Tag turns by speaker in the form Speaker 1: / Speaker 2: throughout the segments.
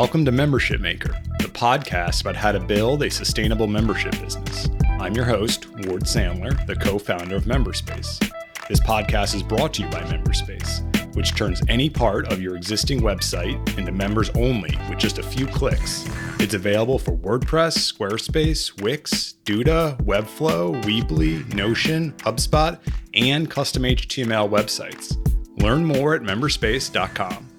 Speaker 1: Welcome to Membership Maker, the podcast about how to build a sustainable membership business. I'm your host, Ward Sandler, the co founder of MemberSpace. This podcast is brought to you by MemberSpace, which turns any part of your existing website into members only with just a few clicks. It's available for WordPress, Squarespace, Wix, Duda, Webflow, Weebly, Notion, HubSpot, and custom HTML websites. Learn more at memberspace.com.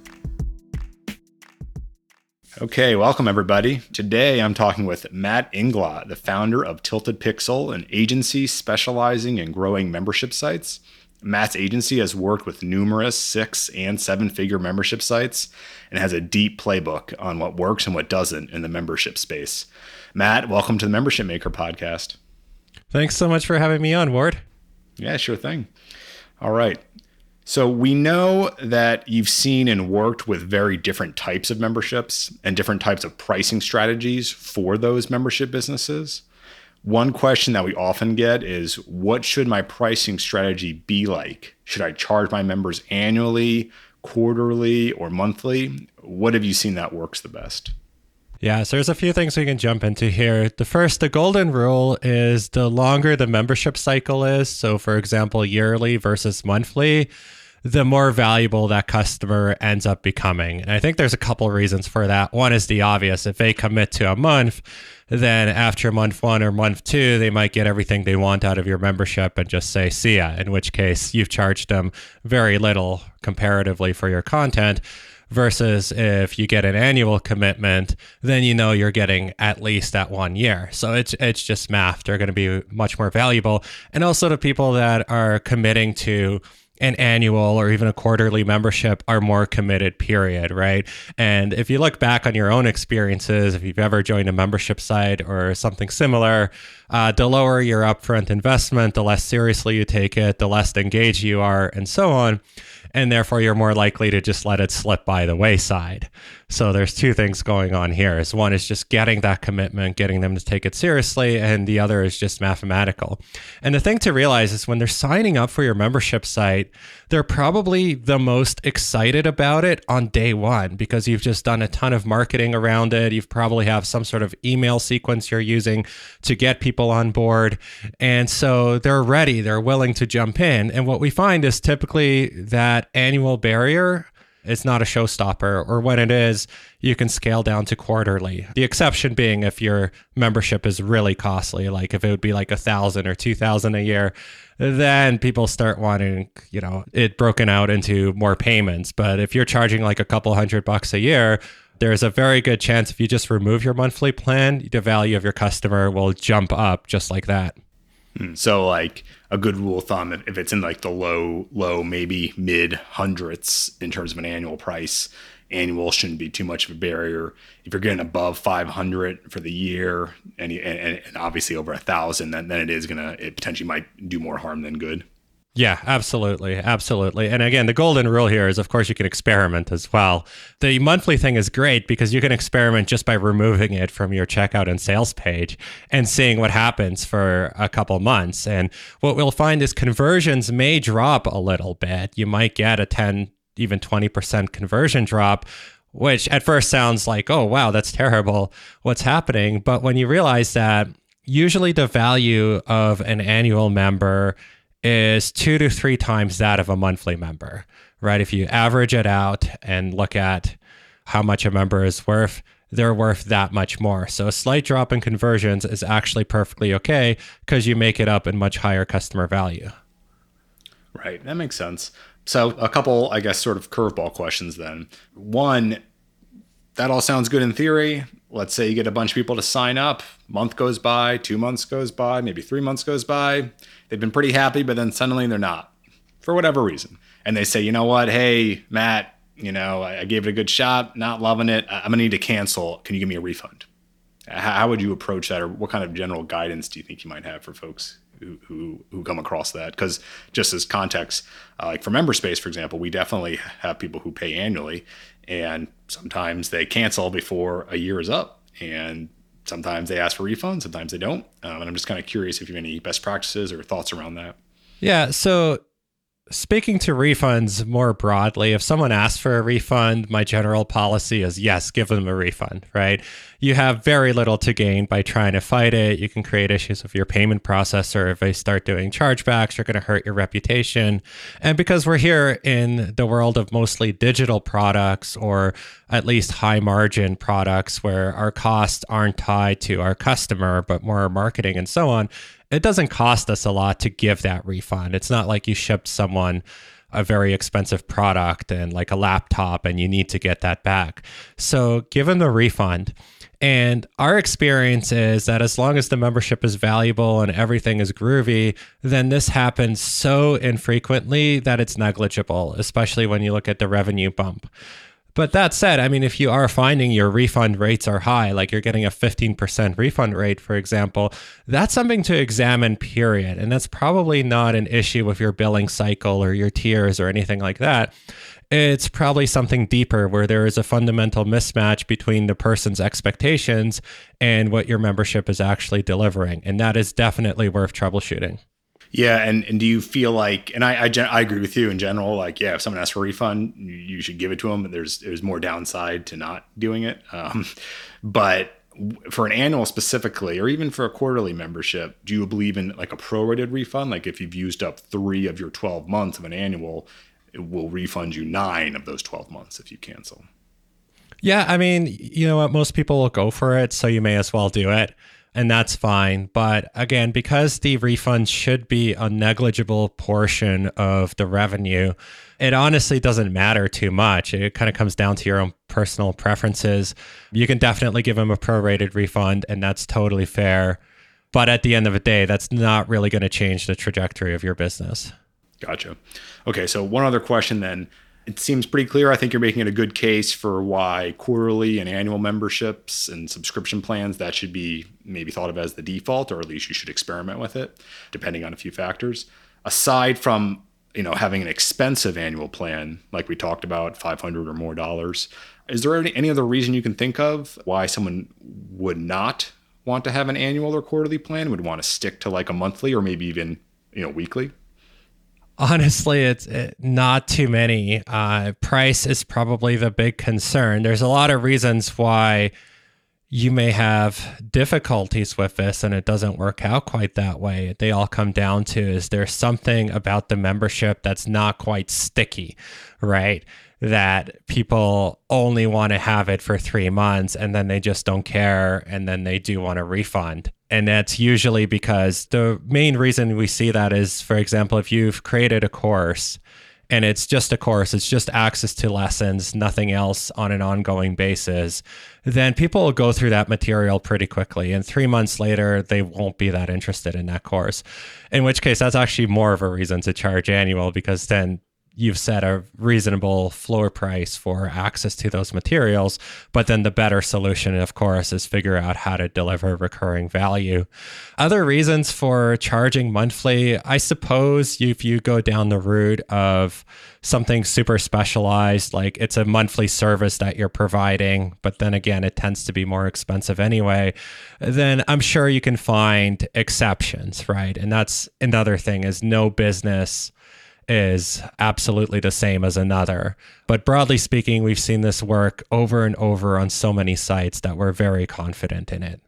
Speaker 1: Okay, welcome everybody. Today I'm talking with Matt Inglot, the founder of Tilted Pixel, an agency specializing in growing membership sites. Matt's agency has worked with numerous six and seven figure membership sites and has a deep playbook on what works and what doesn't in the membership space. Matt, welcome to the Membership Maker podcast.
Speaker 2: Thanks so much for having me on, Ward.
Speaker 1: Yeah, sure thing. All right. So we know that you've seen and worked with very different types of memberships and different types of pricing strategies for those membership businesses. One question that we often get is what should my pricing strategy be like? Should I charge my members annually, quarterly, or monthly? What have you seen that works the best?
Speaker 2: Yeah, so there's a few things we can jump into here. The first, the golden rule is the longer the membership cycle is, so for example, yearly versus monthly, the more valuable that customer ends up becoming. And I think there's a couple reasons for that. One is the obvious. If they commit to a month, then after month one or month two, they might get everything they want out of your membership and just say, see ya, in which case you've charged them very little comparatively for your content. Versus if you get an annual commitment, then you know you're getting at least that one year. So it's it's just math. They're going to be much more valuable. And also to people that are committing to an annual or even a quarterly membership are more committed, period, right? And if you look back on your own experiences, if you've ever joined a membership site or something similar, uh, the lower your upfront investment, the less seriously you take it, the less engaged you are, and so on and therefore you're more likely to just let it slip by the wayside. So there's two things going on here. Is one is just getting that commitment, getting them to take it seriously, and the other is just mathematical. And the thing to realize is when they're signing up for your membership site, they're probably the most excited about it on day one because you've just done a ton of marketing around it. You've probably have some sort of email sequence you're using to get people on board. And so they're ready, they're willing to jump in. And what we find is typically that annual barrier it's not a showstopper, or when it is, you can scale down to quarterly. The exception being if your membership is really costly, like if it would be like a thousand or two thousand a year, then people start wanting, you know, it broken out into more payments. But if you're charging like a couple hundred bucks a year, there's a very good chance if you just remove your monthly plan, the value of your customer will jump up just like that.
Speaker 1: Hmm. So like a good rule of thumb, if it's in like the low, low, maybe mid hundreds in terms of an annual price, annual shouldn't be too much of a barrier. If you're getting above 500 for the year and, and, and obviously over a thousand, then, then it is gonna, it potentially might do more harm than good.
Speaker 2: Yeah, absolutely. Absolutely. And again, the golden rule here is, of course, you can experiment as well. The monthly thing is great because you can experiment just by removing it from your checkout and sales page and seeing what happens for a couple months. And what we'll find is conversions may drop a little bit. You might get a 10, even 20% conversion drop which at first sounds like, oh, wow, that's terrible. What's happening? But when you realize that usually the value of an annual member is two to three times that of a monthly member, right? If you average it out and look at how much a member is worth, they're worth that much more. So a slight drop in conversions is actually perfectly okay because you make it up in much higher customer value.
Speaker 1: Right. That makes sense. So a couple, I guess, sort of curveball questions then. One, that all sounds good in theory. Let's say you get a bunch of people to sign up. Month goes by, two months goes by, maybe three months goes by They've been pretty happy, but then suddenly they're not for whatever reason. And they say, you know what? Hey, Matt, you know, I, gave it a good shot, not loving it. I'm to need to cancel. Can you give me a refund? How, would you approach that? Or what kind of general guidance do you think you might have for folks who, who, come across that? Because just as context, uh, like for MemberSpace, for example, we definitely have people who pay annually and sometimes they cancel before a year is up. And sometimes they ask for refunds, sometimes they don't. Um, and I'm just kind of curious if you have any best practices or thoughts around that.
Speaker 2: Yeah. So speaking to refunds more broadly, if someone asks for a refund, my general policy is yes, give them a refund, right? You have very little to gain by trying to fight it. You can create issues with your payment processor. If they start doing chargebacks, you're going to hurt your reputation. And because we're here in the world of mostly digital products or at least high margin products where our costs aren't tied to our customer, but more marketing and so on, it doesn't cost us a lot to give that refund. It's not like you shipped someone a very expensive product and like a laptop and you need to get that back. So give them the refund. And our experience is that as long as the membership is valuable and everything is groovy, then this happens so infrequently that it's negligible, especially when you look at the revenue bump. But that said, I mean, if you are finding your refund rates are high, like you're getting a 15% refund rate, for example, that's something to examine, period. And that's probably not an issue with your billing cycle or your tiers or anything like that. It's probably something deeper where there is a fundamental mismatch between the person's expectations and what your membership is actually delivering. And that is definitely worth troubleshooting.
Speaker 1: Yeah, and and do you feel like, and I, I, I agree with you in general. Like, yeah, if someone asks for a refund, you, should give it to them. There's there's more downside to not doing it. Um, but for an annual specifically, or even for a quarterly membership, do you believe in like a prorated refund? Like if you've used up three of your 12 months of an annual, it will refund you nine of those 12 months if you cancel.
Speaker 2: Yeah, I mean, you know what? Most people will go for it, so you may as well do it and that's fine. But again, because the refund should be a negligible portion of the revenue, it honestly doesn't matter too much. It kind of comes down to your own personal preferences. You can definitely give them a prorated refund, and that's totally fair. But at the end of the day, that's not really going to change the trajectory of your business.
Speaker 1: Gotcha. Okay, so one other question then it seems pretty clear. I think you're making it a good case for why quarterly and annual memberships and subscription plans that should be maybe thought of as the default, or at least you should experiment with it, depending on a few factors. Aside from you know having an expensive annual plan, like we talked about, 500 or more dollars, is there any, any other reason you can think of why someone would not want to have an annual or quarterly plan? Would want to stick to like a monthly or maybe even you know weekly?
Speaker 2: Honestly, it's it, not too many. Uh, price is probably the big concern. There's a lot of reasons why you may have difficulties with this and it doesn't work out quite that way. They all come down to is there something about the membership that's not quite sticky, right? That people only want to have it for three months and then they just don't care and then they do want a refund. And that's usually because the main reason we see that is, for example, if you've created a course and it's just a course, it's just access to lessons, nothing else on an ongoing basis, then people will go through that material pretty quickly. And three months later, they won't be that interested in that course. In which case, that's actually more of a reason to charge annual because then you've set a reasonable floor price for access to those materials. But then the better solution, of course, is figure out how to deliver recurring value. Other reasons for charging monthly, I suppose if you go down the route of something super specialized, like it's a monthly service that you're providing, but then again, it tends to be more expensive anyway, then I'm sure you can find exceptions, right? And that's another thing is no business is absolutely the same as another. But broadly speaking, we've seen this work over and over on so many sites that we're very confident in it.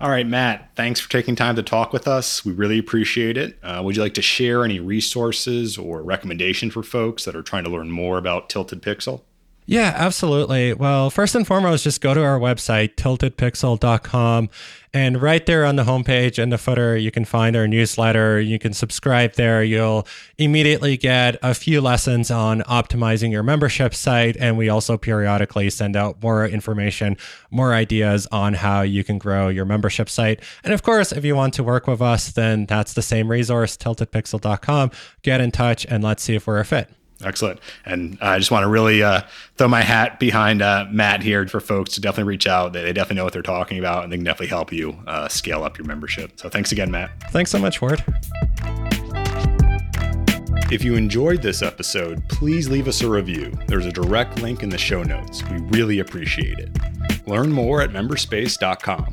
Speaker 1: All right, Matt, thanks for taking time to talk with us. We really appreciate it. Uh, would you like to share any resources or recommendation for folks that are trying to learn more about Tilted Pixel?
Speaker 2: Yeah, absolutely. Well, first and foremost, just go to our website, tiltedpixel.com. And right there on the homepage in the footer, you can find our newsletter. You can subscribe there. You'll immediately get a few lessons on optimizing your membership site. And we also periodically send out more information, more ideas on how you can grow your membership site. And of course, if you want to work with us, then that's the same resource, tiltedpixel.com. Get in touch and let's see if we're a fit.
Speaker 1: Excellent. And I just want to really uh, throw my hat behind uh, Matt here for folks to definitely reach out. They, they, definitely know what they're talking about and they can definitely help you uh, scale up your membership. So thanks again, Matt.
Speaker 2: Thanks so much, Ward.
Speaker 1: If you enjoyed this episode, please leave us a review. There's a direct link in the show notes. We really appreciate it. Learn more at memberspace.com.